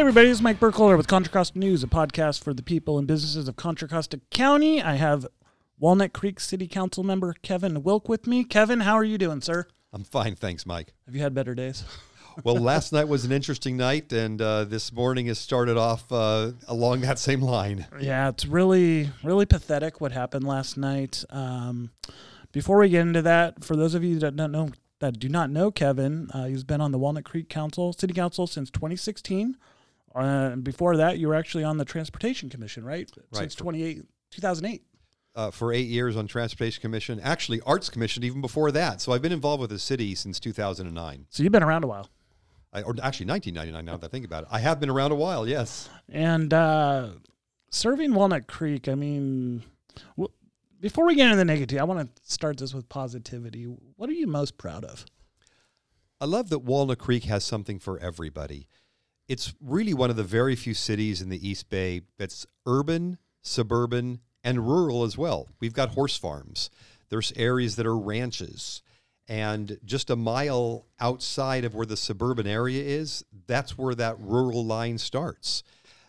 Hey everybody, this is Mike Burkholder with Contra Costa News, a podcast for the people and businesses of Contra Costa County. I have Walnut Creek City Council member Kevin Wilk with me. Kevin, how are you doing, sir? I'm fine, thanks, Mike. Have you had better days? well, last night was an interesting night, and uh, this morning has started off uh, along that same line. Yeah, it's really, really pathetic what happened last night. Um, before we get into that, for those of you that don't know, that do not know Kevin, uh, he's been on the Walnut Creek Council, City Council since 2016. Uh, before that, you were actually on the Transportation Commission, right? Right. Since 28, 2008. Uh, for eight years on Transportation Commission, actually Arts Commission even before that. So I've been involved with the city since 2009. So you've been around a while. I, or actually 1999 now that I think about it. I have been around a while, yes. And uh, serving Walnut Creek, I mean, before we get into the negativity, I want to start this with positivity. What are you most proud of? I love that Walnut Creek has something for everybody. It's really one of the very few cities in the East Bay that's urban, suburban, and rural as well. We've got horse farms. There's areas that are ranches. And just a mile outside of where the suburban area is, that's where that rural line starts.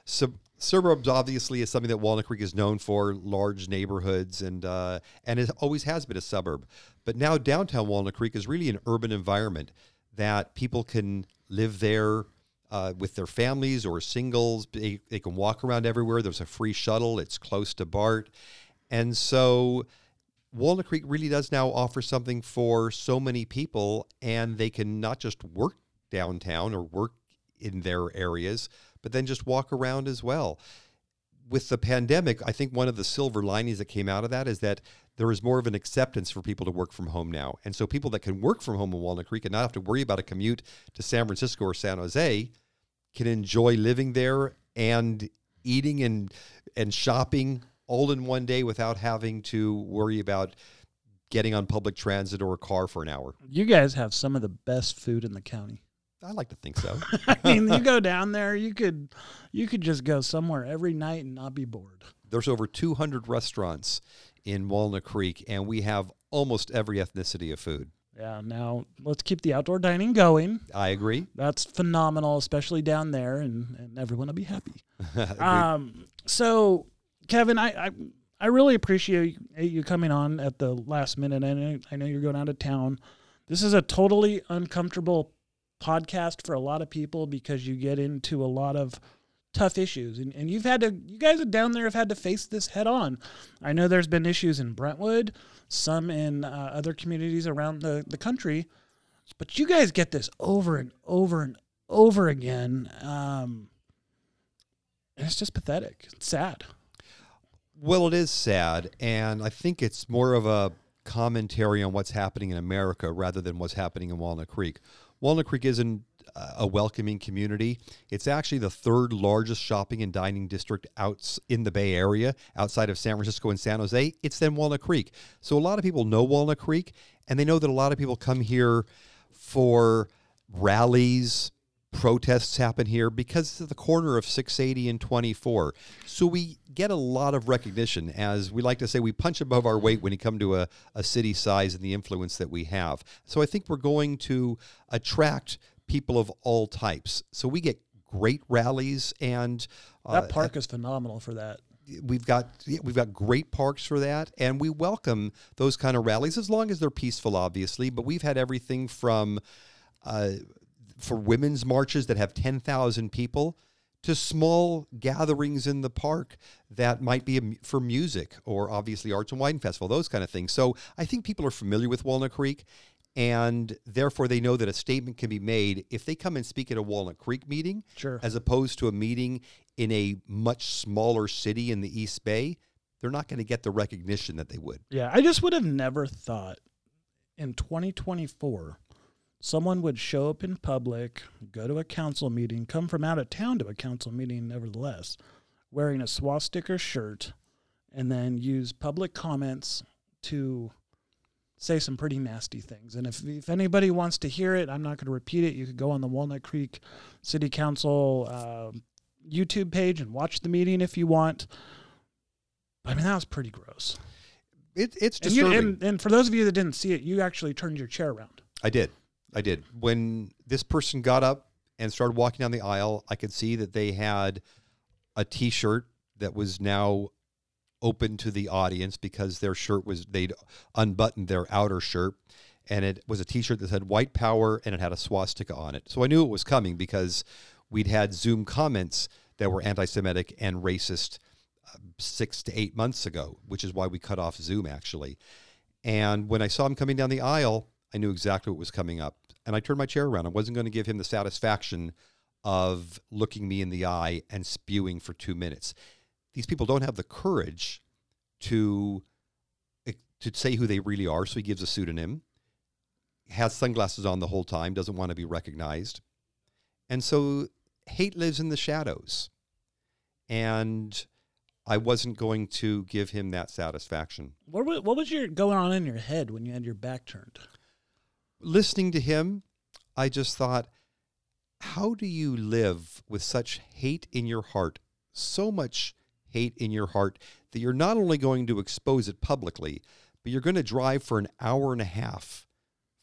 Sub- suburbs obviously is something that Walnut Creek is known for, large neighborhoods, and uh, and it always has been a suburb. But now downtown Walnut Creek is really an urban environment that people can live there uh, with their families or singles. They, they can walk around everywhere. There's a free shuttle. It's close to BART, and so Walnut Creek really does now offer something for so many people, and they can not just work downtown or work in their areas, but then just walk around as well. With the pandemic, I think one of the silver linings that came out of that is that there is more of an acceptance for people to work from home now. And so people that can work from home in Walnut Creek and not have to worry about a commute to San Francisco or San Jose can enjoy living there and eating and and shopping all in one day without having to worry about getting on public transit or a car for an hour. You guys have some of the best food in the county. I like to think so. I mean, you go down there, you could you could just go somewhere every night and not be bored. There's over 200 restaurants in Walnut Creek, and we have almost every ethnicity of food. Yeah, now let's keep the outdoor dining going. I agree. That's phenomenal, especially down there, and, and everyone will be happy. Um, so, Kevin, I, I I really appreciate you coming on at the last minute. I know I know you're going out of town. This is a totally uncomfortable podcast for a lot of people because you get into a lot of tough issues. And, and you've had to you guys down there have had to face this head on. I know there's been issues in brentwood some in uh, other communities around the, the country but you guys get this over and over and over again um, and it's just pathetic. It's sad. Well, it is sad, and I think it's more of a commentary on what's happening in America rather than what's happening in Walnut Creek. Walnut Creek isn't a welcoming community. It's actually the third largest shopping and dining district out in the Bay Area, outside of San Francisco and San Jose. It's then Walnut Creek. So a lot of people know Walnut Creek, and they know that a lot of people come here for rallies, protests happen here because it's at the corner of 680 and 24. So we get a lot of recognition. As we like to say, we punch above our weight when you come to a, a city size and the influence that we have. So I think we're going to attract people of all types. So we get great rallies and uh, that park is phenomenal for that we've got we've got great parks for that and we welcome those kind of rallies as long as they're peaceful obviously but we've had everything from uh, for women's marches that have 10,000 people to small gatherings in the park that might be for music or obviously arts and wine festival those kind of things so i think people are familiar with walnut creek and therefore they know that a statement can be made if they come and speak at a walnut creek meeting Sure. as opposed to a meeting in a much smaller city in the east bay they're not going to get the recognition that they would Yeah, I just would have never thought in 2024 someone would show up in public, go to a council meeting, come from out of town to a council meeting, nevertheless, wearing a swastika shirt, and then use public comments to say some pretty nasty things. And if, if anybody wants to hear it, I'm not going to repeat it. You could go on the Walnut Creek City Council uh, YouTube page and watch the meeting if you want. But I mean, that was pretty gross. it, it's And, you, and, and for those of you that didn't see it, you actually turned your chair around. I did. I did. When this person got up and started walking down the aisle, I could see that they had a T-shirt that was now open to the audience because their shirt was they'd unbuttoned their outer shirt and it was a t-shirt that said white power and it had a swastika on it. So i knew it was coming because we'd had zoom comments that were anti-semitic and racist uh, six to eight months ago which is why we cut off zoom actually. And when i saw him coming down the aisle i knew exactly what was coming up. And i turned my chair around. I wasn't going to give him the satisfaction of looking me in the eye and spewing for two minutes these people don't have the courage to eh, to say who they really are. So he gives a pseudonym, has sunglasses on the whole time, doesn't want to be recognized, and so hate lives in the shadows. And I wasn't going to give him that satisfaction. What was, what was your going on in your head when you had your back turned? Listening to him, I just thought, how do you live with such hate in your heart, so much hate in your heart that you're not only going to expose it publicly, but you're going to drive for an hour and a half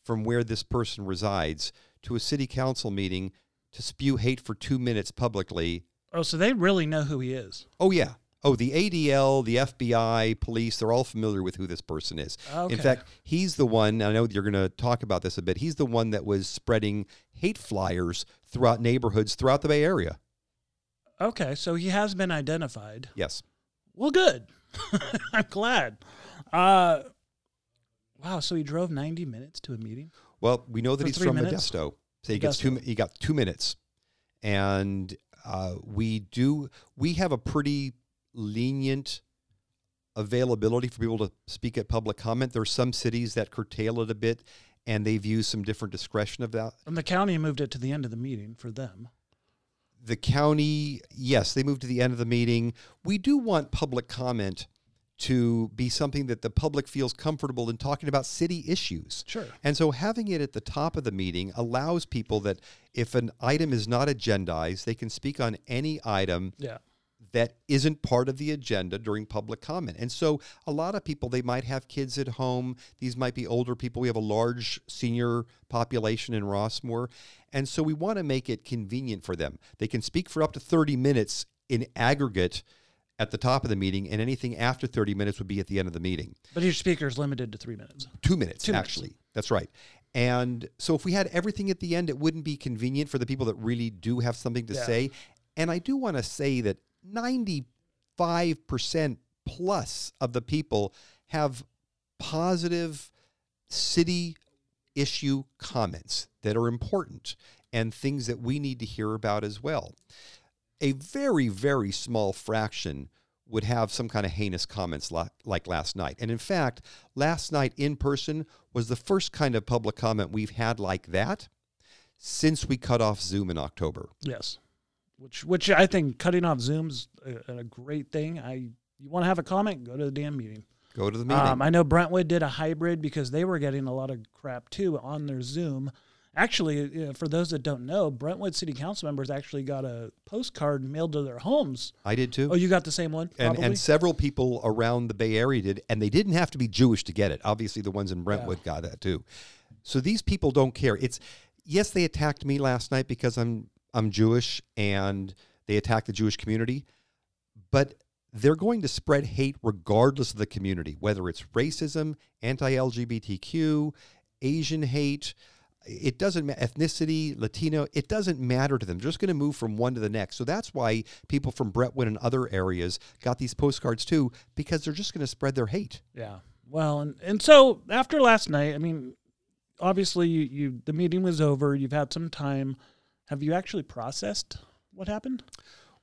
from where this person resides to a city council meeting to spew hate for two minutes publicly. Oh, so they really know who he is. Oh, yeah. Oh, the ADL, the FBI, police, they're all familiar with who this person is. Okay. In fact, he's the one, I know you're going to talk about this a bit, he's the one that was spreading hate flyers throughout neighborhoods throughout the Bay Area. Okay, so he has been identified. Yes. Well, good. I'm glad. Uh, wow, so he drove 90 minutes to a meeting? Well, we know that For he's from minutes? Modesto, so he gets two. He got two minutes, and uh, we do. We have a pretty lenient availability for people to speak at public comment. There's some cities that curtail it a bit, and they've used some different discretion of that. And the county moved it to the end of the meeting for them. The county, yes, they moved to the end of the meeting. We do want public comment to be something that the public feels comfortable in talking about city issues. Sure. And so having it at the top of the meeting allows people that if an item is not agendized, they can speak on any item Yeah. That isn't part of the agenda during public comment. And so a lot of people they might have kids at home. These might be older people. We have a large senior population in Rossmoor. And so we want to make it convenient for them. They can speak for up to 30 minutes in aggregate at the top of the meeting and anything after 30 minutes would be at the end of the meeting But your speaker is limited to three minutes. two minutes Two minutes. actually that's right and so if we had everything at the end it wouldn't be convenient for the people that really do have something to Yeah. say and i do want to say that 95% plus of the people have positive city issue comments that are important and things that we need to hear about as well a very, very small fraction would have some kind of heinous comments li- like last night. And in fact, last night in person was the first kind of public comment we've had like that since we cut off Zoom in October. Yes. Which which I think cutting off Zoom's a, a great thing. I you want to have a comment, go to the damn meeting. Go to the meeting. Um, I know Brentwood did a hybrid because they were getting a lot of crap too on their Zoom. Actually, uh, for those that don't know, Brentwood City Council members actually got a postcard mailed to their homes. I did too. Oh, you got the same one? and, and several people around the Bay Area did, and they didn't have to be Jewish to get it. Obviously, the ones in Brentwood got that too. So these people don't care. It's yes, they attacked me last night because I'm I'm Jewish, and they attack the Jewish community, but they're going to spread hate regardless of the community, whether it's racism, anti-LGBTQ, Asian hate. It doesn't matter ethnicity, Latino. It doesn't matter to them. They're just going to move from one to the next. So that's why people from Brentwood and other areas got these postcards too, because they're just going to spread their hate. Yeah. Well, and, and so after last night, I mean, obviously you, you the meeting was over. You've had some time. Have you actually processed what happened?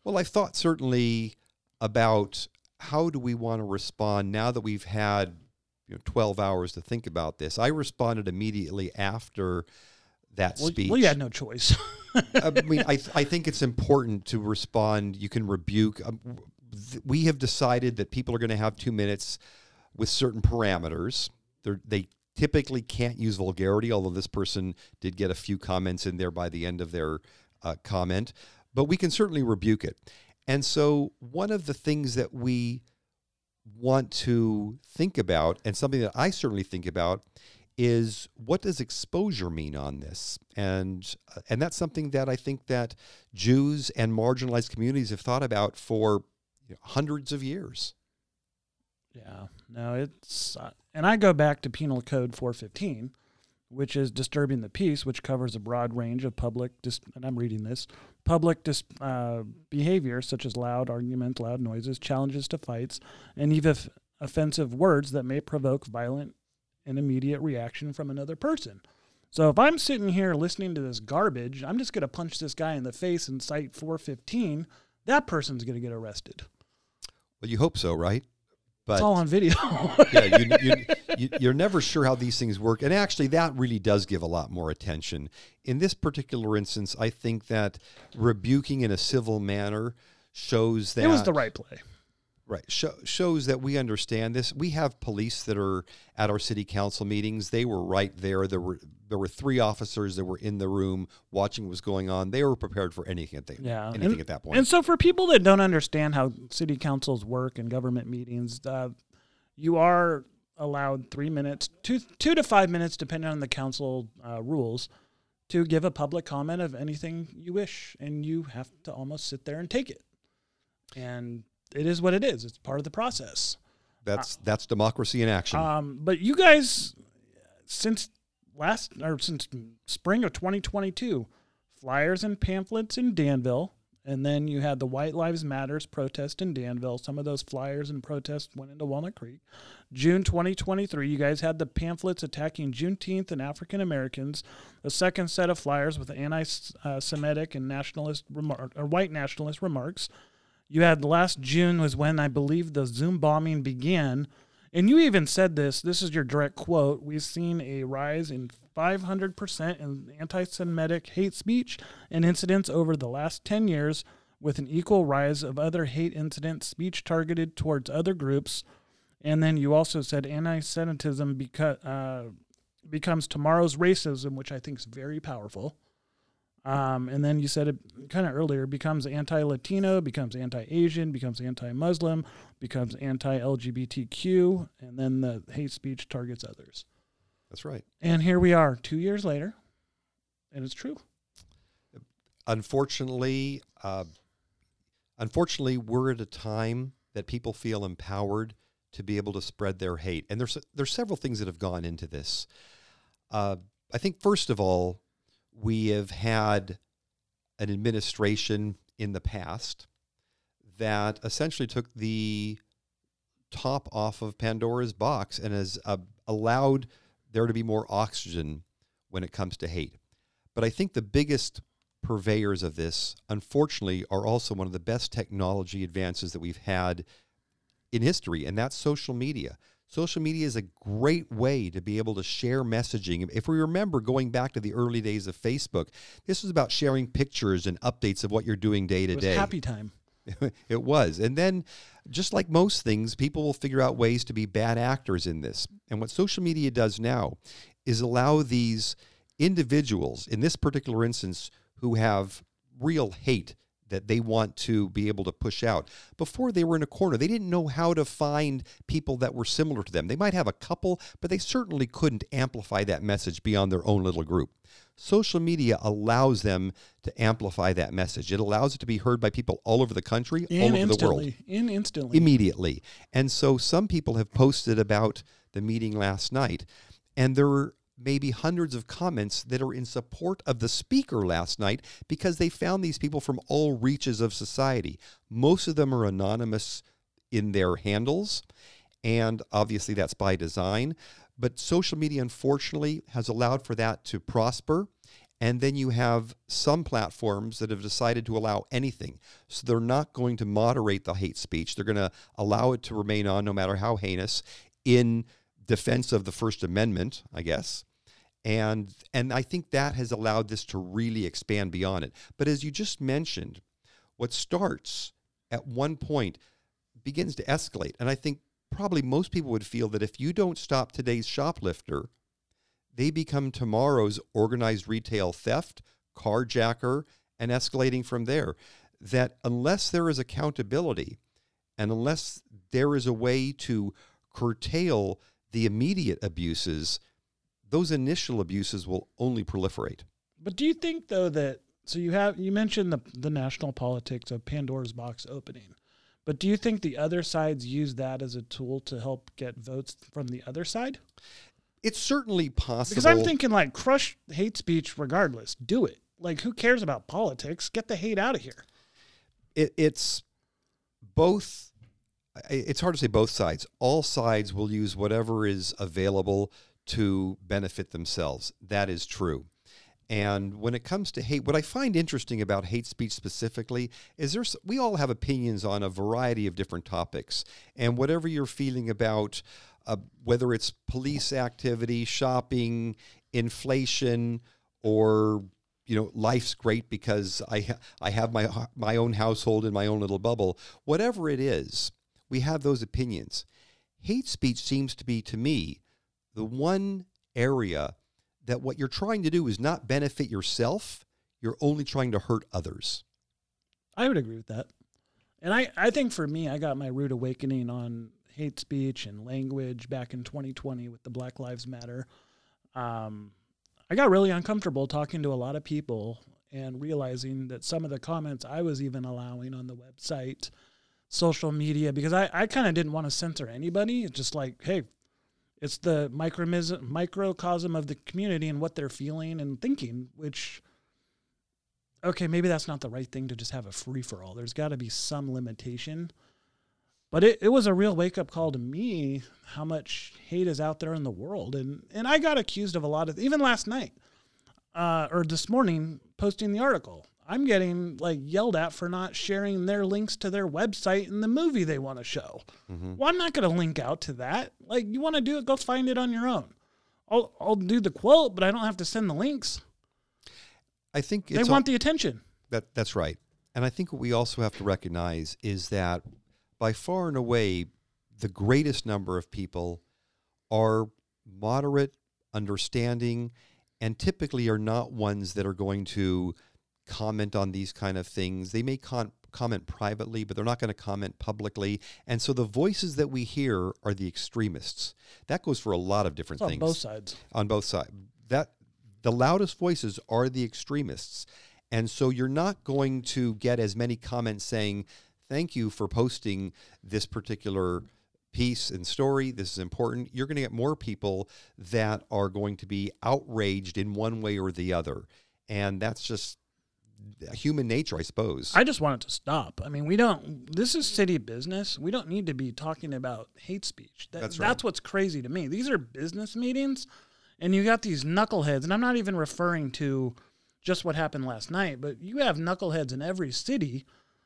Well, I've thought certainly about how do we want to respond now that we've had you know 12 hours to think about this. I responded immediately after that Well, speech. well, you had no choice. I mean, I, I think it's important to respond. You can rebuke. Um, th- we have decided that people are going to have two minutes with certain parameters. They're, they typically can't use vulgarity, although this person did get a few comments in there by the end of their uh, comment. But we can certainly rebuke it. And so, one of the things that we want to think about, and something that I certainly think about, is what does exposure mean on this? And uh, and that's something that I think that Jews and marginalized communities have thought about for you know, hundreds of years. Yeah, no, it's uh, and I go back to Penal Code 415, which is disturbing the peace, which covers a broad range of public, dis- and I'm reading this, public dis- uh, behavior such as loud arguments, loud noises, challenges to fights, and even offensive words that may provoke violent and immediate reaction from another person. So if I'm sitting here listening to this garbage, I'm just going to punch this guy in the face and cite 415. That person's going to get arrested. Well, you hope so, right? But it's all on video. yeah, you, you, you, you're never sure how these things work. And actually, that really does give a lot more attention. In this particular instance, I think that rebuking in a civil manner shows that it was the right play. Right. Show, shows that we understand this. We have police that are at our city council meetings. They were right there. There were there were three officers that were in the room watching what was going on. They were prepared for anything at, the, yeah. anything and, at that point. And so for people that don't understand how city councils work and government meetings, uh, you are allowed three minutes, two two to five minutes, depending on the council uh, rules, to give a public comment of anything you wish, and you have to almost sit there and take it. And it is what it is. It's part of the process. That's uh, that's democracy in action. Um, but you guys, since last or since spring of 2022, flyers and pamphlets in Danville, and then you had the White Lives Matters protest in Danville. Some of those flyers and protests went into Walnut Creek. June 2023, you guys had the pamphlets attacking Juneteenth and African Americans. A second set of flyers with anti-Semitic and nationalist remar- or white nationalist remarks. You had last June was when I believe the Zoom bombing began. And you even said this, this is your direct quote. We've seen a rise in 500% in anti Semitic hate speech and incidents over the last 10 years, with an equal rise of other hate incidents, speech targeted towards other groups. And then you also said anti Semitism beca- uh, becomes tomorrow's racism, which I think is very powerful. Um, and then you said it kind of earlier becomes anti Latino, becomes anti Asian, becomes anti Muslim, becomes anti LGBTQ, and then the hate speech targets others. That's right. And here we are two years later, and it's true. Unfortunately, uh, unfortunately, we're at a time that people feel empowered to be able to spread their hate. And there's there's several things that have gone into this. Uh, I think first of all, we have had an administration in the past that essentially took the top off of Pandora's box and has uh, allowed there to be more oxygen when it comes to hate. But I think the biggest purveyors of this, unfortunately, are also one of the best technology advances that we've had in history, and that's social media. Social media is a great way to be able to share messaging. If we remember going back to the early days of Facebook, this was about sharing pictures and updates of what you're doing day to day. Happy time. it was. And then, just like most things, people will figure out ways to be bad actors in this. And what social media does now is allow these individuals, in this particular instance, who have real hate that they want to be able to push out. Before they were in a corner, they didn't know how to find people that were similar to them. They might have a couple, but they certainly couldn't amplify that message beyond their own little group. Social media allows them to amplify that message. It allows it to be heard by people all over the country, and all over instantly, the world. In instantly. Immediately. And so some people have posted about the meeting last night, and there were maybe hundreds of comments that are in support of the speaker last night because they found these people from all reaches of society. Most of them are anonymous in their handles, and obviously that's by design. But social media, unfortunately, has allowed for that to prosper. And then you have some platforms that have decided to allow anything. So they're not going to moderate the hate speech. They're going to allow it to remain on no matter how heinous in defense of the First Amendment, I guess. And and I think that has allowed this to really expand beyond it. But as you just mentioned, what starts at one point begins to escalate. And I think probably most people would feel that if you don't stop today's shoplifter, they become tomorrow's organized retail theft, carjacker, and escalating from there. That unless there is accountability and unless there is a way to curtail the immediate abuses, those initial abuses will only proliferate. But do you think though that so you have you mentioned the the national politics of Pandora's box opening. But do you think the other sides use that as a tool to help get votes from the other side? It's certainly possible. Because I'm thinking like crush hate speech regardless. Do it. Like who cares about politics? Get the hate out of here. it, it's both it's hard to say both sides. All sides will use whatever is available to benefit themselves. That is true. And when it comes to hate what i find interesting about hate speech specifically is there's we all have opinions on a variety of different topics. And whatever you're feeling about uh, whether it's police activity shopping inflation or you know life's great because I ha- I have my my own household in my own little bubble. Whatever it is, we have those opinions. Hate speech seems to be to me the one area that what you're trying to do is not benefit yourself. You're only trying to hurt others. I would agree with that. And I, I think for me, I got my rude awakening on hate speech and language back in 2020 with the Black Lives Matter. Um, I got really uncomfortable talking to a lot of people and realizing that some of the comments I was even allowing on the website, social media, because I, I kind of didn't want to censor anybody. It's just like, hey, it's the microcosm of the community and what they're feeling and thinking, which, okay, maybe that's not the right thing to just have a free for all. There's got to be some limitation. But it, it was a real wake up call to me how much hate is out there in the world. And, and I got accused of a lot of, even last night uh, or this morning, posting the article. I'm getting like yelled at for not sharing their links to their website and the movie they want to show. Mm-hmm. Well, I'm not going to link out to that. Like, you want to do it, go find it on your own. I'll, I'll do the quote, but I don't have to send the links. I think They want all, the attention. that that's right. And I think what we also have to recognize is that by far and away the greatest number of people are moderate, understanding, and typically are not ones that are going to comment on these kind of things. They may con- comment privately, but they're not going to comment publicly. And so the voices that we hear are the extremists. That goes for a lot of different It's on things both sides. on both sides. That the loudest voices are the extremists. And so you're not going to get as many comments saying, "Thank you for posting this particular piece and story. This is important." You're going to get more people that are going to be outraged in one way or the other. And that's just human nature, I suppose. I just want it to stop. I mean, we don't. This is city business. We don't need to be talking about hate speech. That, That's that's what's crazy to me. These are business meetings, and you got these knuckleheads. And I'm not even referring to just what happened last night, but you have knuckleheads in every city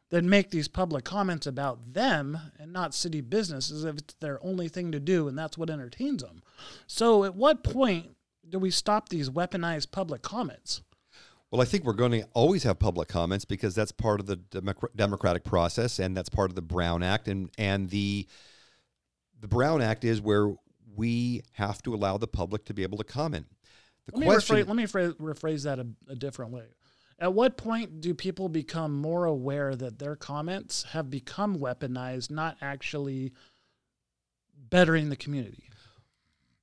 that make these public comments about them and not city business as if it's their only thing to do, and that's what entertains them. So, at what point do we stop these weaponized public comments? Well, I think we're going to always have public comments because that's part of the democratic process, and that's part of the Brown Act, and and the the Brown Act is where we have to allow the public to be able to comment. The Let me, question, rephrase, let me phra- rephrase that a, a different way. At what point do people become more aware that their comments have become weaponized, not actually bettering the community?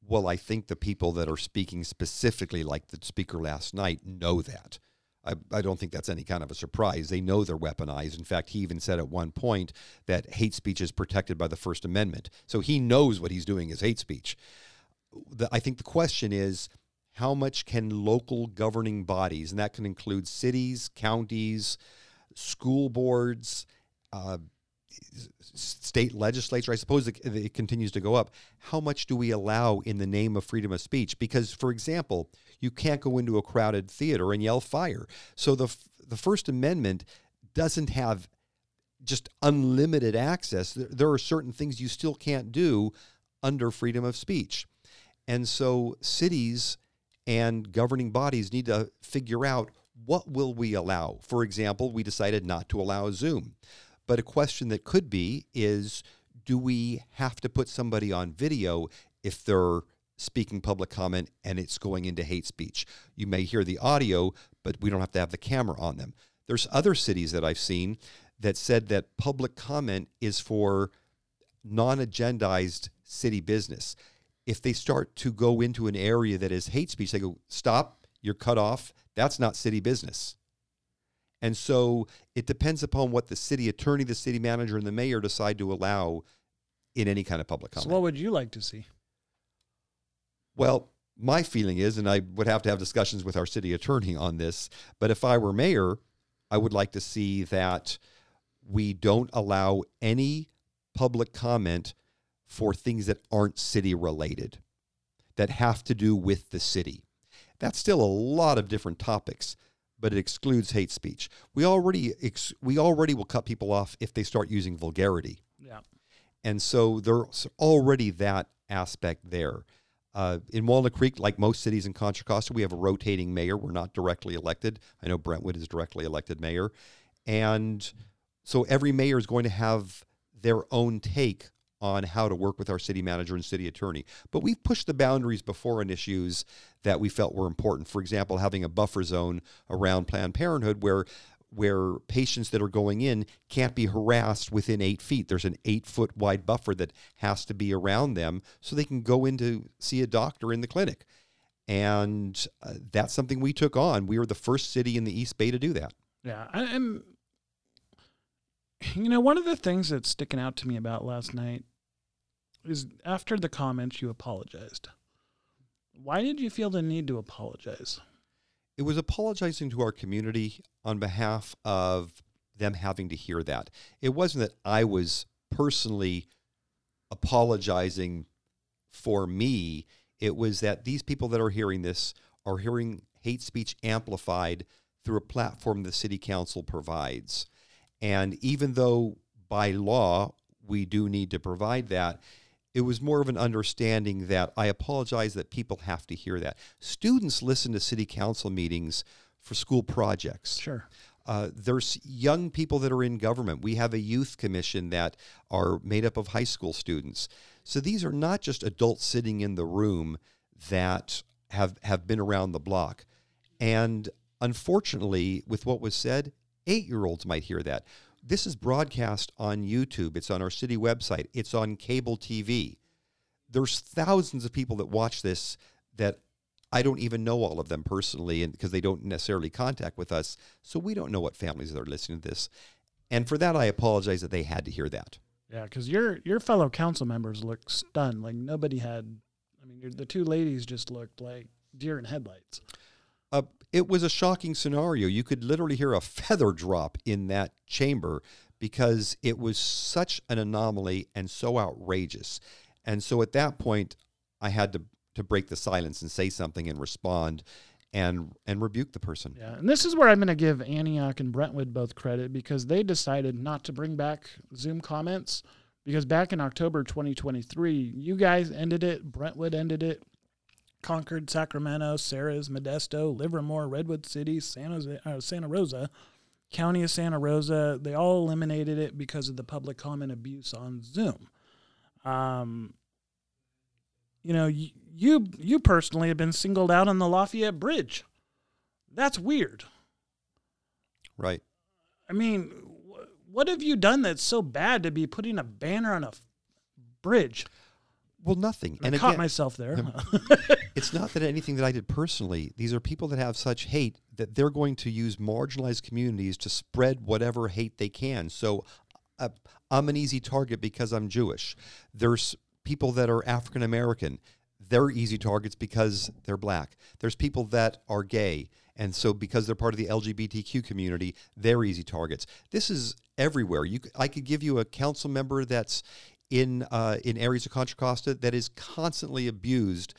Well, I think the people that are speaking specifically, like the speaker last night, know that. I, I don't think that's any kind of a surprise. They know they're weaponized. In fact, he even said at one point that hate speech is protected by the First Amendment. So he knows what he's doing is hate speech. The, I think the question is how much can local governing bodies, and that can include cities, counties, school boards, uh, state legislature, I suppose it, it continues to go up. How much do we allow in the name of freedom of speech? Because, for example, you can't go into a crowded theater and yell fire. So the the First Amendment doesn't have just unlimited access. There, there are certain things you still can't do under freedom of speech. And so cities and governing bodies need to figure out what will we allow. For example, we decided not to allow Zoom. But a question that could be is do we have to put somebody on video if they're speaking public comment and it's going into hate speech? You may hear the audio, but we don't have to have the camera on them. There's other cities that I've seen that said that public comment is for non agendized city business. if they start to go into an area that is hate speech, they go, stop, you're cut off. That's not city business. And so it depends upon what the city attorney, the city manager, and the mayor decide to allow in any kind of public comment. So, what would you like to see? Well, my feeling is, and I would have to have discussions with our city attorney on this, but if I were mayor, I would like to see that we don't allow any public comment for things that aren't city related, that have to do with the city. That's still a lot of different topics, but it excludes hate speech. We already ex- we already will cut people off if they start using vulgarity. Yeah. And so there's already that aspect there. Uh, in Walnut Creek, like most cities in Contra Costa, we have a rotating mayor. We're not directly elected. I know Brentwood is directly elected mayor. And so every mayor is going to have their own take on how to work with our city manager and city attorney. But we've pushed the boundaries before on issues that we felt were important. For example, having a buffer zone around Planned Parenthood where where patients that are going in can't be harassed within eight feet. There's an eight foot wide buffer that has to be around them so they can go in to see a doctor in the clinic. And uh, that's something we took on. We were the first city in the East Bay to do that. Yeah, and you know, one of the things that's sticking out to me about last night is after the comments, you apologized. Why did you feel the need to apologize? It was apologizing to our community on behalf of them having to hear that. It wasn't that I was personally apologizing for me. It was that these people that are hearing this are hearing hate speech amplified through a platform the city council provides. And even though by law we do need to provide that, it was more of an understanding that I apologize that people have to hear that. Students listen to city council meetings for school projects. Sure. Uh, there's young people that are in government. We have a youth commission that are made up of high school students. So these are not just adults sitting in the room that have have been around the block. And unfortunately, with what was said, eight year olds might hear that. This is broadcast on YouTube, it's on our city website, it's on cable TV. There's thousands of people that watch this that I don't even know all of them personally and because they don't necessarily contact with us. So we don't know what families are listening to this. And for that I apologize that they had to hear that. Yeah, because your your fellow council members looked stunned. Like nobody had. I mean, the two ladies just looked like deer in headlights. Uh, it was a shocking scenario. You could literally hear a feather drop in that chamber because it was such an anomaly and so outrageous. And so at that point, I had to to break the silence and say something and respond and and rebuke the person. Yeah, and this is where I'm going to give Antioch and Brentwood both credit because they decided not to bring back Zoom comments because back in October 2023, you guys ended it, Brentwood ended it, Concord, Sacramento, Ceres, Modesto, Livermore, Redwood City, San Jose, uh, Santa Rosa, County of Santa Rosa, they all eliminated it because of the public comment abuse on Zoom. Um, you know, you, you you personally have been singled out on the Lafayette Bridge. That's weird. Right. I mean, wh- what have you done that's so bad to be putting a banner on a f- bridge? Well, nothing. I caught myself there. it's not that anything that I did personally. These are people that have such hate that they're going to use marginalized communities to spread whatever hate they can. So uh, I'm an easy target because I'm Jewish. There's people that are African American. They're easy targets because they're black. There's people that are gay. And so because they're part of the LGBTQ community, they're easy targets. This is everywhere. You, I could give you a council member that's in uh, in areas of Contra Costa that is constantly abused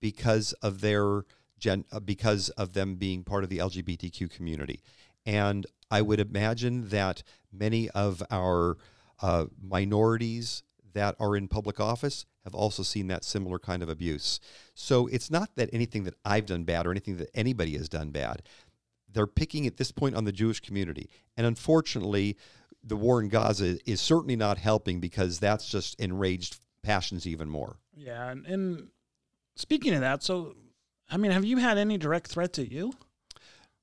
because of their gen, uh, because of them being part of the LGBTQ community. And I would imagine that many of our uh, minorities that are in public office have also seen that similar kind of abuse. So it's not that anything that I've done bad or anything that anybody has done bad. They're picking at this point on the Jewish community. And unfortunately, the war in Gaza is certainly not helping because that's just enraged passions even more. yeah, and, and speaking of that, so I mean, have you had any direct threats at you?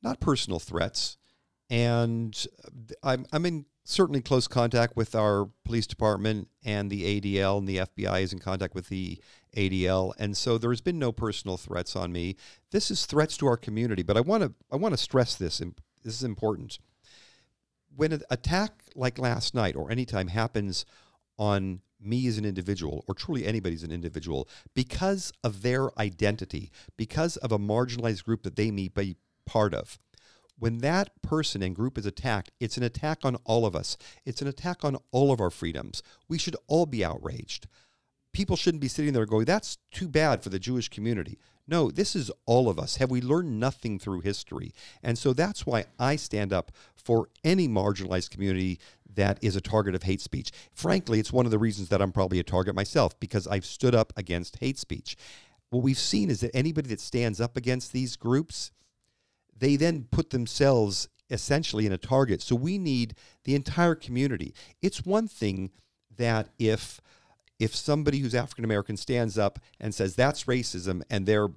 Not personal threats. And uh, I'm, I'm in certainly close contact with our police department and the ADL and the FBI is in contact with the ADL, and so there's been no personal threats on me. This is threats to our community, but I want to I want to stress this. and This is important. When an attack like last night or any time happens on me as an individual, or truly anybody as an individual, because of their identity, because of a marginalized group that they may be part of, when that person and group is attacked, it's an attack on all of us. It's an attack on all of our freedoms. We should all be outraged. People shouldn't be sitting there going, that's too bad for the Jewish community. No, this is all of us. Have we learned nothing through history? And so that's why I stand up for any marginalized community that is a target of hate speech. Frankly, it's one of the reasons that I'm probably a target myself because I've stood up against hate speech. What we've seen is that anybody that stands up against these groups, they then put themselves essentially in a target. So we need the entire community. It's one thing that if if somebody who's African American stands up and says that's racism and they're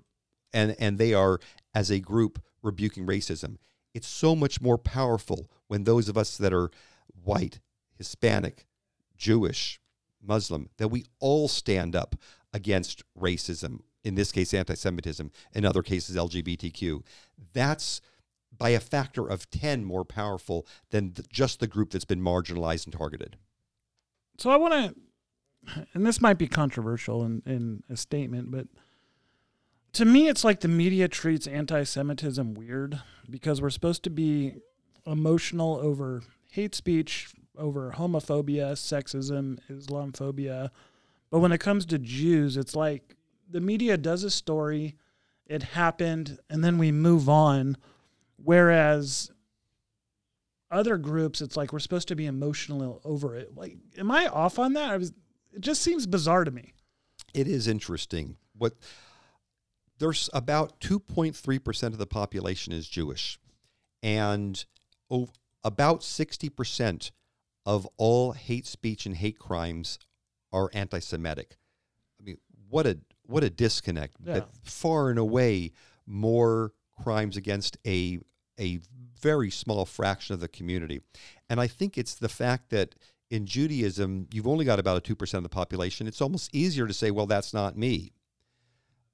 and and they are as a group rebuking racism, it's so much more powerful when those of us that are white, Hispanic, Jewish, Muslim that we all stand up against racism in this case, anti Semitism, in other cases, LGBTQ. That's by a factor of 10 more powerful than just the group that's been marginalized and targeted. So I want to, and this might be controversial in, in a statement, but to me, it's like the media treats anti Semitism weird because we're supposed to be emotional over hate speech, over homophobia, sexism, Islamophobia. But when it comes to Jews, it's like the media does a story, it happened, and then we move on. Whereas other groups, it's like we're supposed to be emotional over it. Like, am I off on that? I was, it just seems bizarre to me. It is interesting. What there's about 2.3% of the population is Jewish, and over, about 60% of all hate speech and hate crimes are anti-Semitic. I mean, what a what a disconnect. Yeah. far and away more crimes against a a very small fraction of the community. And I think it's the fact that in Judaism, you've only got about a 2% of the population. It's almost easier to say, well, that's not me.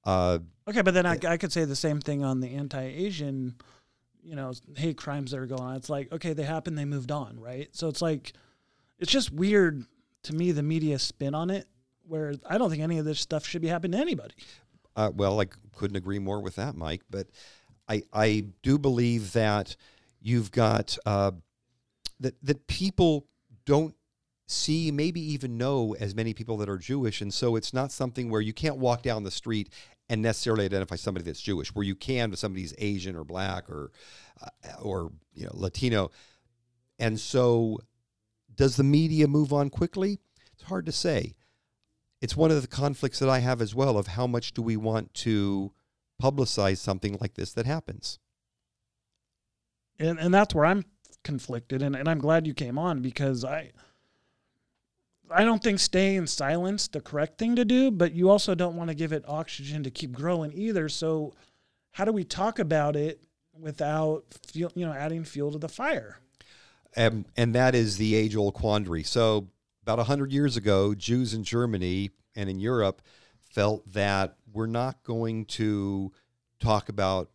Uh, okay, but then I, I could say the same thing on the anti Asian, you know, hate crimes that are going on. It's like, okay, they happened, they moved on, right? So it's like, it's just weird to me, the media spin on it where I don't think any of this stuff should be happening to anybody. Uh, well, I couldn't agree more with that, Mike. But I I do believe that you've got uh, that that people don't see, maybe even know as many people that are Jewish, and so it's not something where you can't walk down the street and necessarily identify somebody that's Jewish, where you can if somebody's Asian or black or uh, or you know Latino, and so does the media move on quickly? It's hard to say it's one of the conflicts that I have as well of how much do we want to publicize something like this that happens. And and that's where I'm conflicted and, and I'm glad you came on because I I don't think staying in silence the correct thing to do, but you also don't want to give it oxygen to keep growing either. So how do we talk about it without fuel, you know adding fuel to the fire? And and that is the age old quandary. So about 100 years ago, Jews in Germany and in Europe felt that we're not going to talk about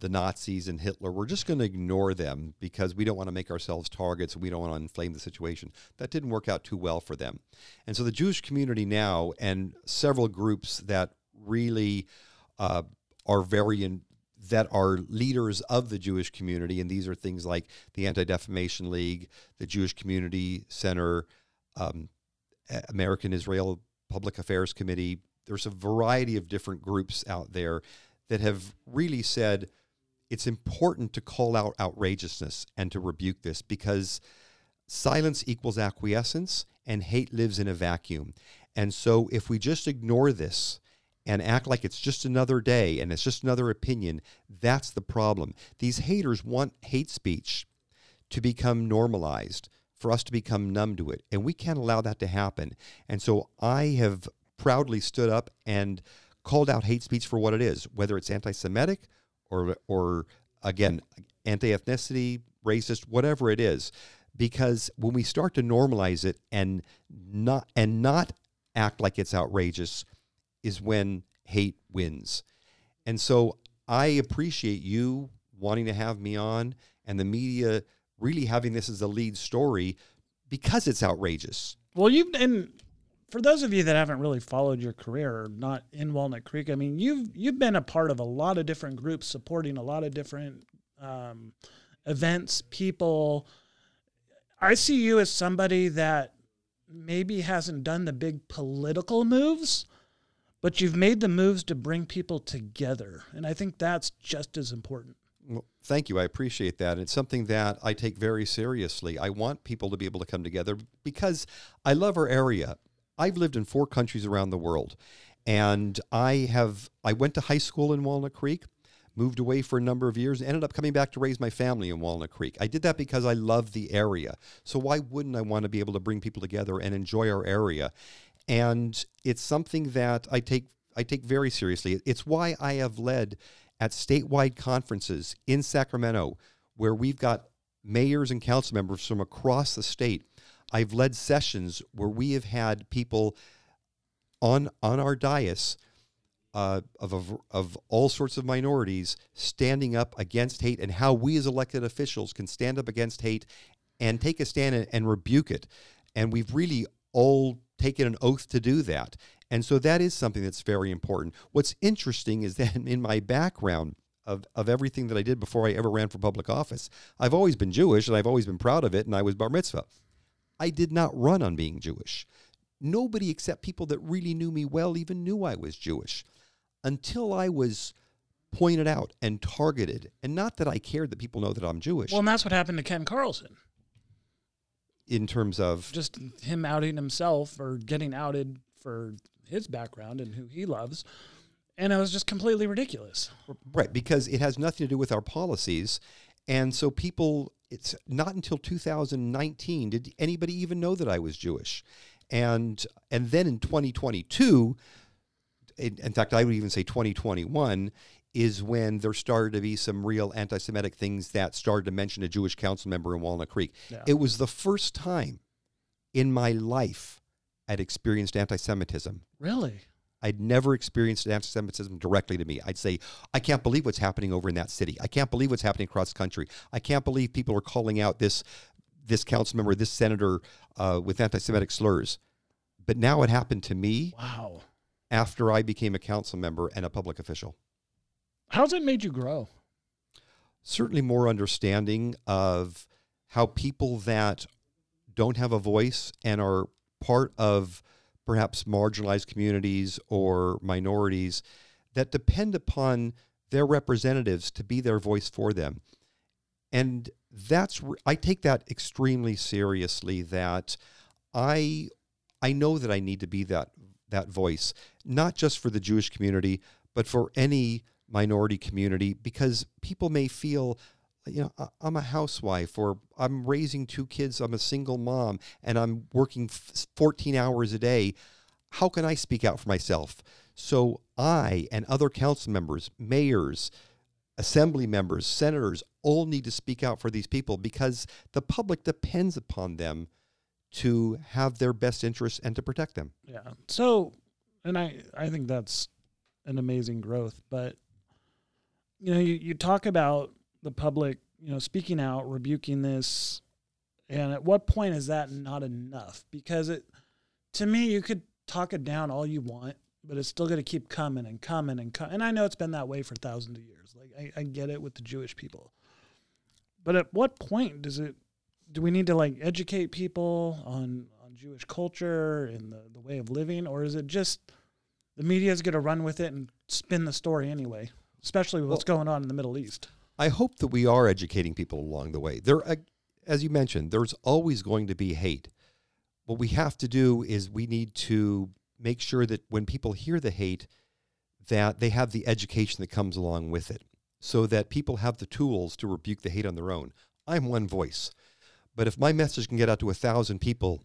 the Nazis and Hitler. We're just going to ignore them because we don't want to make ourselves targets and we don't want to inflame the situation. That didn't work out too well for them. And so the Jewish community now and several groups that really uh, are very in, that are leaders of the Jewish community, and these are things like the Anti Defamation League, the Jewish Community Center, um, American Israel Public Affairs Committee. There's a variety of different groups out there that have really said it's important to call out outrageousness and to rebuke this because silence equals acquiescence and hate lives in a vacuum. And so if we just ignore this and act like it's just another day and it's just another opinion, that's the problem. These haters want hate speech to become normalized for us to become numb to it. And we can't allow that to happen. And so I have proudly stood up and called out hate speech for what it is, whether it's anti Semitic or, or again, anti ethnicity, racist, whatever it is. Because when we start to normalize it and not and not act like it's outrageous, is when hate wins. And so I appreciate you wanting to have me on and the media really having this as a lead story because it's outrageous. Well, you've and for those of you that haven't really followed your career or not in Walnut Creek, I mean, you've you've been a part of a lot of different groups supporting a lot of different um, events, people. I see you as somebody that maybe hasn't done the big political moves, but you've made the moves to bring people together, and I think that's just as important. Well, thank you. I appreciate that. It's something that I take very seriously. I want people to be able to come together because I love our area. I've lived in four countries around the world, and I have I went to high school in Walnut Creek, moved away for a number of years, ended up coming back to raise my family in Walnut Creek. I did that because I love the area. So why wouldn't I want to be able to bring people together and enjoy our area? And it's something that I take I take very seriously. It's why I have led at statewide conferences in Sacramento, where we've got mayors and council members from across the state. I've led sessions where we have had people on on our dais uh, of, of of all sorts of minorities standing up against hate, and how we as elected officials can stand up against hate and take a stand and, and rebuke it. And we've really all taken an oath to do that. And so that is something that's very important. What's interesting is that in my background of, of everything that I did before I ever ran for public office, I've always been Jewish and I've always been proud of it, and I was bar mitzvah. I did not run on being Jewish. Nobody except people that really knew me well even knew I was Jewish until I was pointed out and targeted. And not that I cared that people know that I'm Jewish. Well, and that's what happened to Ken Carlson. In terms of just him outing himself or getting outed for his background and who he loves. And it was just completely ridiculous. Right, because it has nothing to do with our policies. And so people, it's not until 2019 did anybody even know that I was Jewish. And and then in 2022, in, in fact, I would even say 2021 is when there started to be some real anti-Semitic things that started to mention a Jewish council member in Walnut Creek. Yeah. It was the first time in my life I'd experienced anti Semitism. Really? I'd never experienced anti Semitism directly to me. I'd say, I can't believe what's happening over in that city. I can't believe what's happening across the country. I can't believe people are calling out this this council member, this senator uh, with anti Semitic slurs. But now it happened to me. Wow. After I became a council member and a public official. How's it made you grow? Certainly more understanding of how people that don't have a voice and are part of perhaps marginalized communities or minorities that depend upon their representatives to be their voice for them. And that's I take that extremely seriously that I I know that I need to be that that voice not just for the Jewish community but for any minority community because people may feel you know, I'm a housewife or I'm raising two kids, I'm a single mom, and I'm working 14 hours a day. How can I speak out for myself? So I and other council members, mayors, assembly members, senators all need to speak out for these people because the public depends upon them to have their best interests and to protect them. Yeah. So, and I, I think that's an amazing growth, but you know, you, you talk about the public, you know, speaking out, rebuking this, and at what point is that not enough? Because it, to me, you could talk it down all you want, but it's still going to keep coming and coming and coming. And I know it's been that way for thousands of years. Like I, I get it with the Jewish people, but at what point does it? Do we need to like educate people on on Jewish culture and the the way of living, or is it just the media is going to run with it and spin the story anyway? Especially with what's going on in the Middle East. I hope that we are educating people along the way. There, as you mentioned, there's always going to be hate. What we have to do is we need to make sure that when people hear the hate, that they have the education that comes along with it, so that people have the tools to rebuke the hate on their own. I'm one voice, but if my message can get out to a thousand people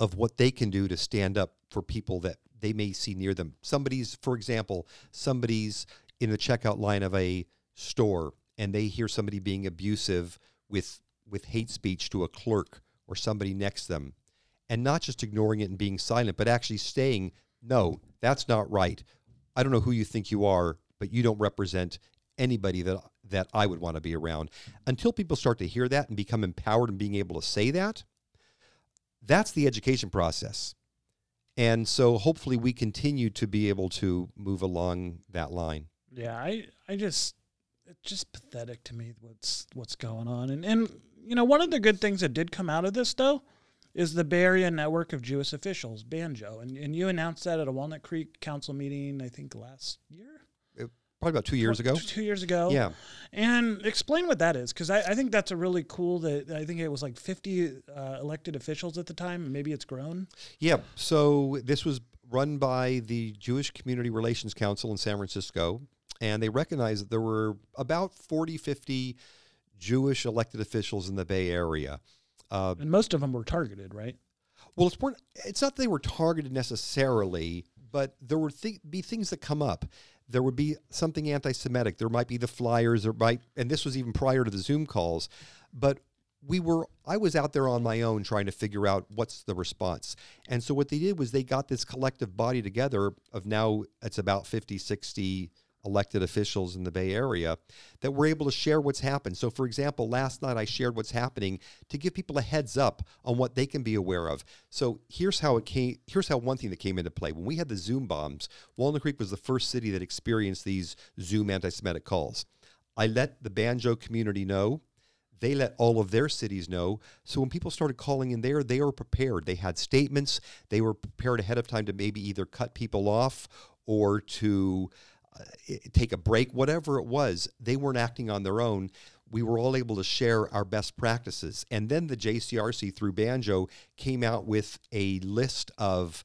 of what they can do to stand up for people that they may see near them, somebody's, for example, somebody's in the checkout line of a store and they hear somebody being abusive with with hate speech to a clerk or somebody next them and not just ignoring it and being silent but actually saying no, that's not right. I don't know who you think you are, but you don't represent anybody that that I would want to be around. Until people start to hear that and become empowered and being able to say that, that's the education process. And so hopefully we continue to be able to move along that line. Yeah, I I just it's just pathetic to me what's what's going on. And and you know, one of the good things that did come out of this though is the Bay Area Network of Jewish Officials, Banjo. And and you announced that at a Walnut Creek Council meeting, I think last year? Probably about two years ago. Two years ago. Yeah. And explain what that is, because I, I think that's a really cool. That I think it was like 50 uh, elected officials at the time, maybe it's grown. Yeah. So this was run by the Jewish Community Relations Council in San Francisco, and they recognized that there were about 40, 50 Jewish elected officials in the Bay Area. Uh, And most of them were targeted, right? well, it's it's not that they were targeted necessarily, but there would th- be things that come up. There would be something anti-Semitic. There might be the flyers. There might, and this was even prior to the Zoom calls. But we were, I was out there on my own trying to figure out what's the response. And so what they did was they got this collective body together of now it's about 50, 60 elected officials in the Bay Area that were able to share what's happened. So, for example, last night I shared what's happening to give people a heads up on what they can be aware of. So, here's how it came. Here's how one thing that came into play when we had the Zoom bombs. Walnut Creek was the first city that experienced these Zoom anti-Semitic calls. I let the banjo community know. They let all of their cities know. So when people started calling in there, they were prepared. They had statements. They were prepared ahead of time to maybe either cut people off or to Uh, take a break, whatever it was, they weren't acting on their own. We were all able to share our best practices. And then the JCRC through Banjo came out with a list of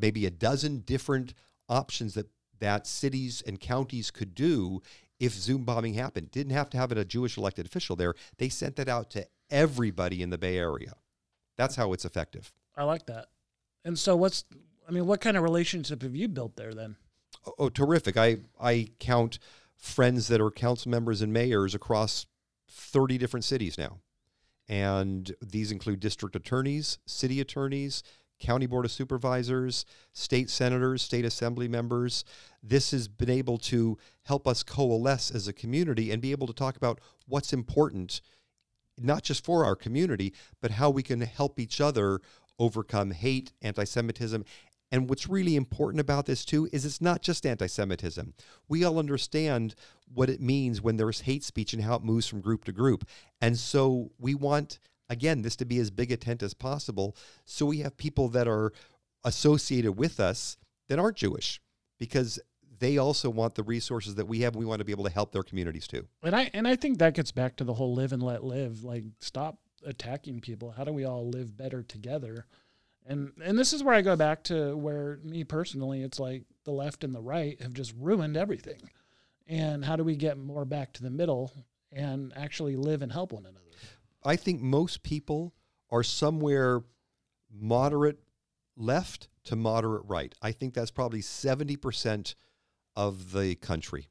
maybe a dozen different options that, that cities and counties could do if Zoom bombing happened. Didn't have to have a Jewish elected official there. They sent that out to everybody in the Bay Area. That's how it's effective. I like that. And so, what's I mean, what kind of relationship have you built there then? Oh, terrific. I, I count friends that are council members and mayors across 30 different cities now. And these include district attorneys, city attorneys, county board of supervisors, state senators, state assembly members. This has been able to help us coalesce as a community and be able to talk about what's important, not just for our community, but how we can help each other overcome hate, anti Semitism, and what's really important about this too is it's not just anti-Semitism. We all understand what it means when there's hate speech and how it moves from group to group. And so we want again this to be as big a tent as possible. So we have people that are associated with us that aren't Jewish because they also want the resources that we have. We want to be able to help their communities too. And I and I think that gets back to the whole live and let live. Like stop attacking people. How do we all live better together? And and this is where I go back to where me personally, it's like the left and the right have just ruined everything. And how do we get more back to the middle and actually live and help one another? I think most people are somewhere moderate left to moderate right. I think that's probably 70% of the country.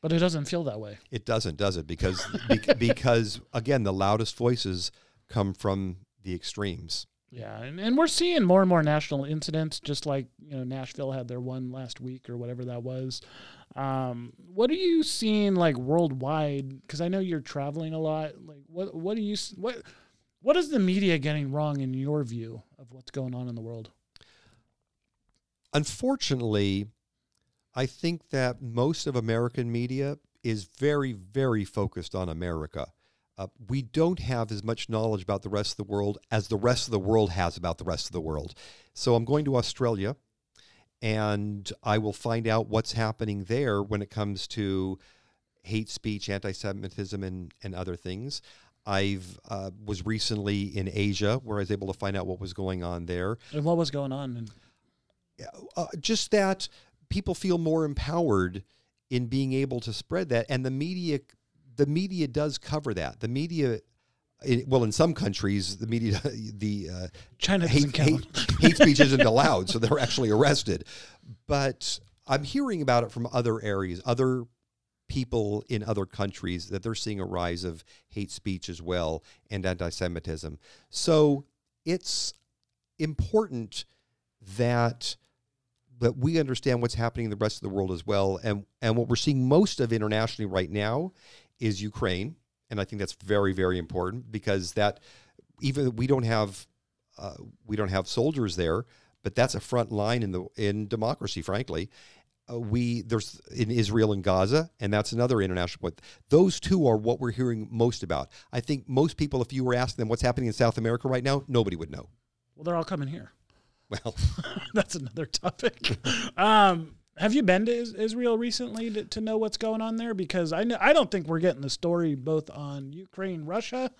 But it doesn't feel that way. It doesn't, does it? Because bec- because again, the loudest voices come from the extremes. Yeah, and, and we're seeing more and more national incidents, just like you know Nashville had their one last week or whatever that was. Um, what are you seeing like worldwide? Because I know you're traveling a lot. Like, what what do you what what is the media getting wrong in your view of what's going on in the world? Unfortunately, I think that most of American media is very, very focused on America. Uh, we don't have as much knowledge about the rest of the world as the rest of the world has about the rest of the world. So I'm going to Australia and I will find out what's happening there when it comes to hate speech, anti Semitism, and, and other things. I've uh, was recently in Asia where I was able to find out what was going on there. And what was going on? And uh, just that people feel more empowered in being able to spread that and the media the media does cover that. The media it, well in some countries the media the uh, China hate, hate, hate speech isn't allowed so they're actually arrested. But i'm hearing about it from other areas other people in other countries that they're seeing a rise of hate speech as well and anti-semitism. So it's important that that we understand what's happening in the rest of the world as well. And and what we're seeing most of internationally right now is Ukraine, and I think that's very very important because that even we don't have uh, we don't have soldiers there, but that's a front line in the in democracy, frankly. Uh, we there's in Israel and Gaza, and that's another international point. Those two are what we're hearing most about. I think most people, if you were asking them what's happening in South America right now, nobody would know. Well, they're all coming here. Well, that's another topic. um, have you been to Israel recently to, to know what's going on there? Because I know, I don't think we're getting the story both on Ukraine, Russia,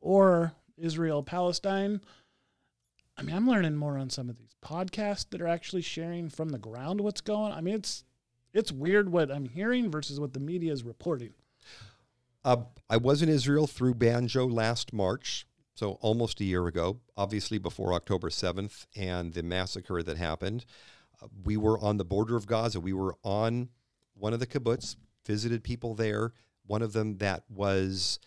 or Israel, Palestine. I mean, I'm learning more on some of these podcasts that are actually sharing from the ground what's going. I mean, it's it's weird what I'm hearing versus what the media is reporting. Uh, I was in Israel through Banjo last March, so almost a year ago, obviously before October 7th and the massacre that happened. We were on the border of Gaza. We were on one of the kibbutz, visited people there, one of them that was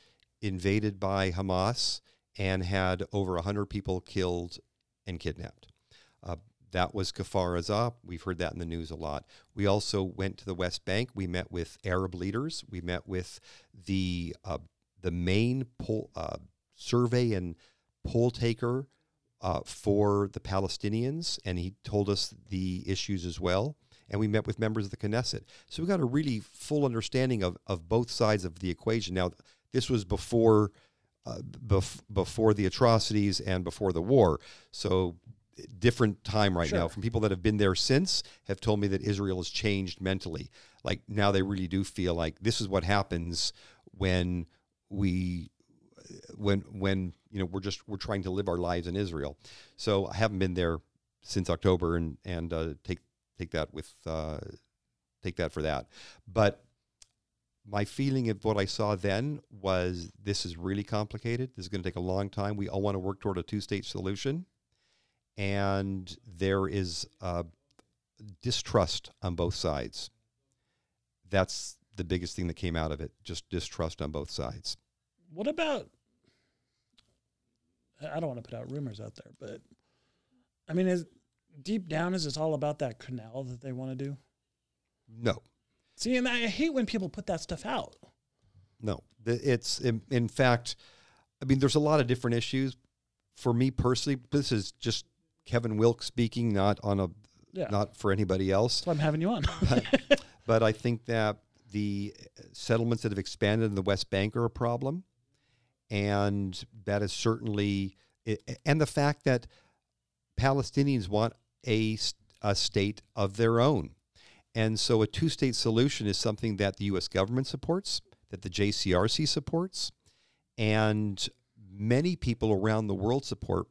invaded by Hamas and had over 100 people killed and kidnapped. Uh, that was Kfar Aza. We've heard that in the news a lot. We also went to the West Bank. We met with Arab leaders. We met with the uh, the main poll, uh, survey and poll taker uh, for the Palestinians, and he told us the issues as well. And we met with members of the Knesset. So we got a really full understanding of, of both sides of the equation. Now, this was before uh, bef- before the atrocities and before the war. So different time right sure. now from people that have been there since have told me that Israel has changed mentally. Like now they really do feel like this is what happens when we when when you know we're just we're trying to live our lives in Israel. So I haven't been there since October and and uh, take take that with uh, take that for that. But my feeling of what I saw then was this is really complicated. This is going to take a long time. We all want to work toward a two state solution. And there is distrust on both sides. That's the biggest thing that came out of it just distrust on both sides. What about? I don't want to put out rumors out there, but I mean, is deep down, is this all about that canal that they want to do? No, See, and I hate when people put that stuff out. No, it's in, in fact, I mean, there's a lot of different issues. For me personally, this is just Kevin Wilk speaking, not on a, yeah. not for anybody else. That's why I'm having you on. but, but I think that the uh, settlements that have expanded in the West Bank are a problem, and that is certainly, and the fact that Palestinians want a, a state of their own. And so a two state solution is something that the US government supports, that the JCRC supports, and many people around the world support.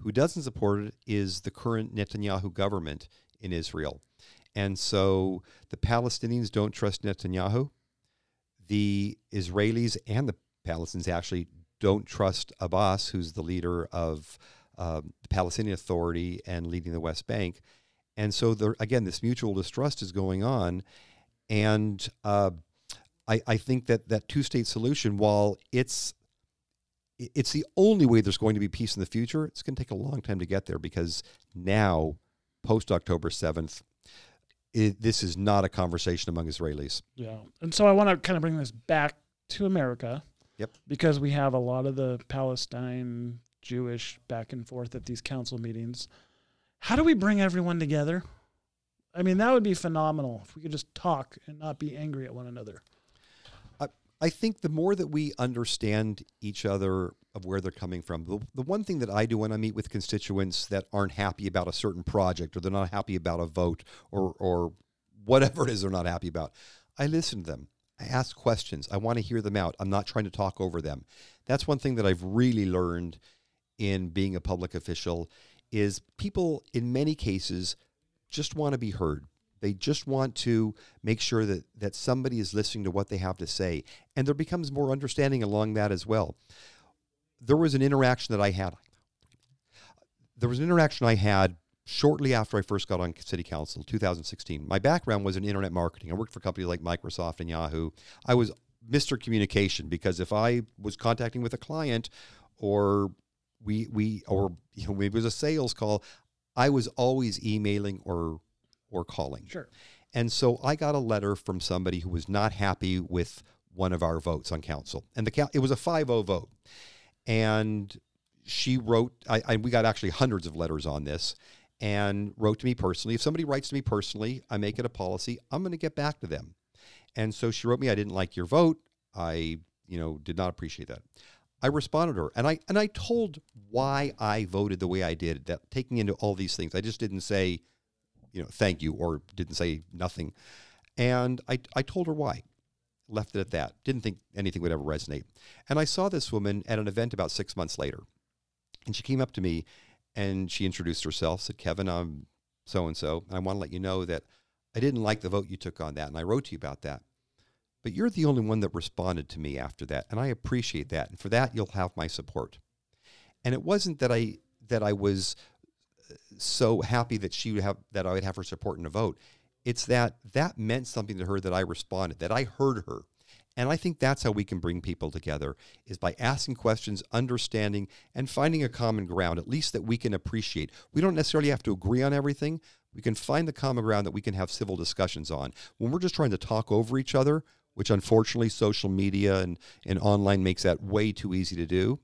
Who doesn't support it is the current Netanyahu government in Israel. And so the Palestinians don't trust Netanyahu. The Israelis and the Palestinians actually don't trust Abbas, who's the leader of uh, the Palestinian Authority and leading the West Bank. And so there again, this mutual distrust is going on, and uh, I, I think that that two state solution, while it's it's the only way there's going to be peace in the future. It's going to take a long time to get there because now, post October 7th, it, this is not a conversation among Israelis. Yeah. And so I want to kind of bring this back to America. Yep. Because we have a lot of the Palestine Jewish back and forth at these council meetings. How do we bring everyone together? I mean, that would be phenomenal if we could just talk and not be angry at one another. I, I think the more that we understand each other of where they're coming from, the, the one thing that I do when I meet with constituents that aren't happy about a certain project or they're not happy about a vote or, or whatever it is they're not happy about, I listen to them. I ask questions. I want to hear them out. I'm not trying to talk over them. That's one thing that I've really learned in being a public official is people in many cases just want to be heard. They just want to make sure that that somebody is listening to what they have to say, and there becomes more understanding along that as well. There was an interaction that I had. There was an interaction I had shortly after I first got on city council, 2016. My background was in internet marketing. I worked for companies like Microsoft and Yahoo. I was Mr. Communication because if I was contacting with a client or we we or you know maybe it was a sales call I was always emailing or or calling. Sure. And so I got a letter from somebody who was not happy with one of our votes on council. And the it was a 5-0 vote. And she wrote I, I we got actually hundreds of letters on this and wrote to me personally. If somebody writes to me personally, I make it a policy, I'm going to get back to them. And so she wrote me, I didn't like your vote. I, you know, did not appreciate that. I responded to her and I and I told why I voted the way I did, that taking into all these things. I just didn't say, you know, thank you or didn't say nothing. And I I told her why. Left it at that. Didn't think anything would ever resonate. And I saw this woman at an event about six months later. And she came up to me and she introduced herself, said, Kevin, I'm so and so. I want to let you know that I didn't like the vote you took on that. And I wrote to you about that. But you're the only one that responded to me after that, and I appreciate that. And for that, you'll have my support. And it wasn't that I that I was uh, so happy that she would have that I would have her support in a vote. It's that that meant something to her that I responded, that I heard her. And I think that's how we can bring people together is by asking questions, understanding, and finding a common ground, at least that we can appreciate. We don't necessarily have to agree on everything. We can find the common ground that we can have civil discussions on. When we're just trying to talk over each other, which unfortunately social media and, and online makes that way too easy to do.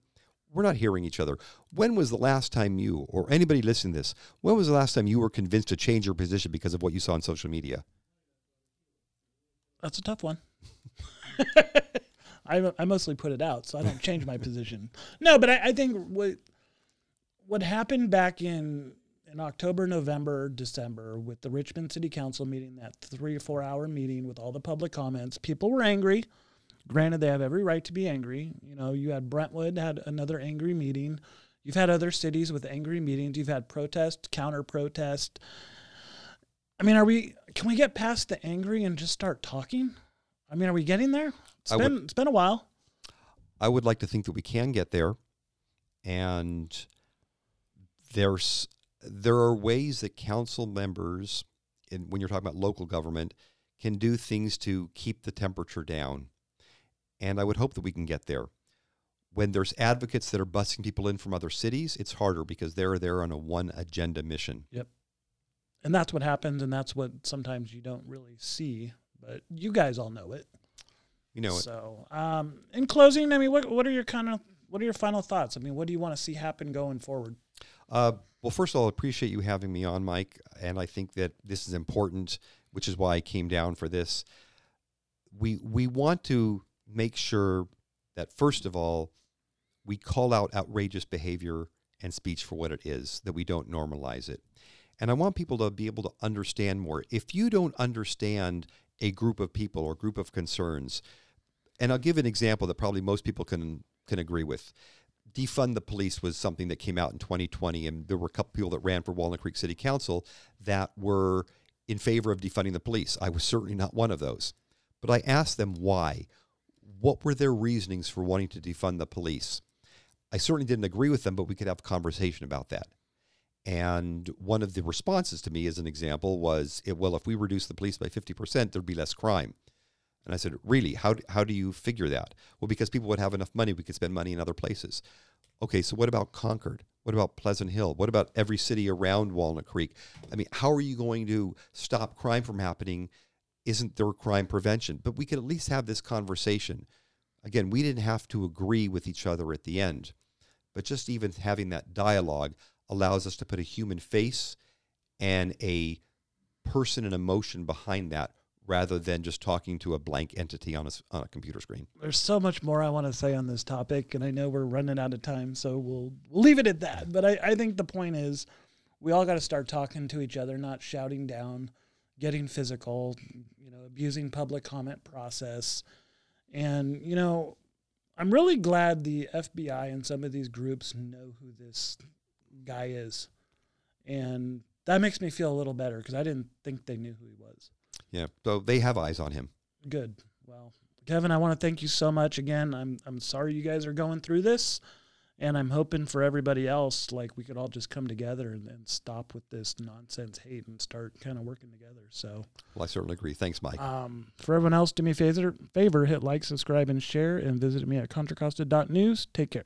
We're not hearing each other. When was the last time you, or anybody listening to this, when was the last time you were convinced to change your position because of what you saw on social media? That's a tough one. I, I mostly put it out, so I don't change my position. No, but I, I think what what happened back in in October, November, December with the Richmond City Council meeting, that three or four hour meeting with all the public comments, people were angry. Granted, they have every right to be angry. You know, you had Brentwood had another angry meeting. You've had other cities with angry meetings. You've had protest, counter protest. I mean, are we? Can we get past the angry and just start talking? I mean, are we getting there? It's I been would- it's been a while. I would like to think that we can get there, and there's there are ways that council members, in, when you're talking about local government, can do things to keep the temperature down, and I would hope that we can get there. When there's advocates that are busing people in from other cities, it's harder because they're there on a one agenda mission. Yep. And that's what happens, and that's what sometimes you don't really see. But you guys all know it. You know, it. So, um, in closing, I mean, what what are your kind of what are your final thoughts? I mean, what do you want to see happen going forward? Uh, well, first of all, I appreciate you having me on, Mike, and I think that this is important, which is why I came down for this. We we want to make sure that first of all, we call out outrageous behavior and speech for what it is, that we don't normalize it. And I want people to be able to understand more. If you don't understand a group of people or group of concerns, and I'll give an example that probably most people can can agree with defund the police was something that came out in 2020, and there were a couple people that ran for Walnut Creek City Council that were in favor of defunding the police. I was certainly not one of those, but I asked them why. What were their reasonings for wanting to defund the police? I certainly didn't agree with them, but we could have a conversation about that. And one of the responses to me, as an example, was, "Well, if we reduce the police by 50%, there'd be less crime." And I said, Really? How, how do you figure that? Well, because people would have enough money, we could spend money in other places. Okay, so what about Concord? What about Pleasant Hill? What about every city around Walnut Creek? I mean, how are you going to stop crime from happening? Isn't there crime prevention? But we could at least have this conversation. Again, we didn't have to agree with each other at the end, but just even having that dialogue allows us to put a human face and a person and emotion behind that rather than just talking to a blank entity on a, on a computer screen. There's so much more I want to say on this topic, and I know we're running out of time, so we'll, we'll leave it at that. But I, I think the point is we all got to start talking to each other, not shouting down, getting physical, you know, abusing public comment process. And, you know, I'm really glad the FBI and some of these groups know who this guy is. And that makes me feel a little better because I didn't think they knew who he was. Yeah, so they have eyes on him. Good. Well, Kevin, I want to thank you so much again. I'm I'm sorry you guys are going through this, and I'm hoping for everybody else, like we could all just come together and, and stop with this nonsense hate and start kind of working together. So, Well, I certainly agree. Thanks, Mike. um, for everyone else, do me a favor, favor, hit like, subscribe, and share, and visit me at ContraCosta.news. Take care.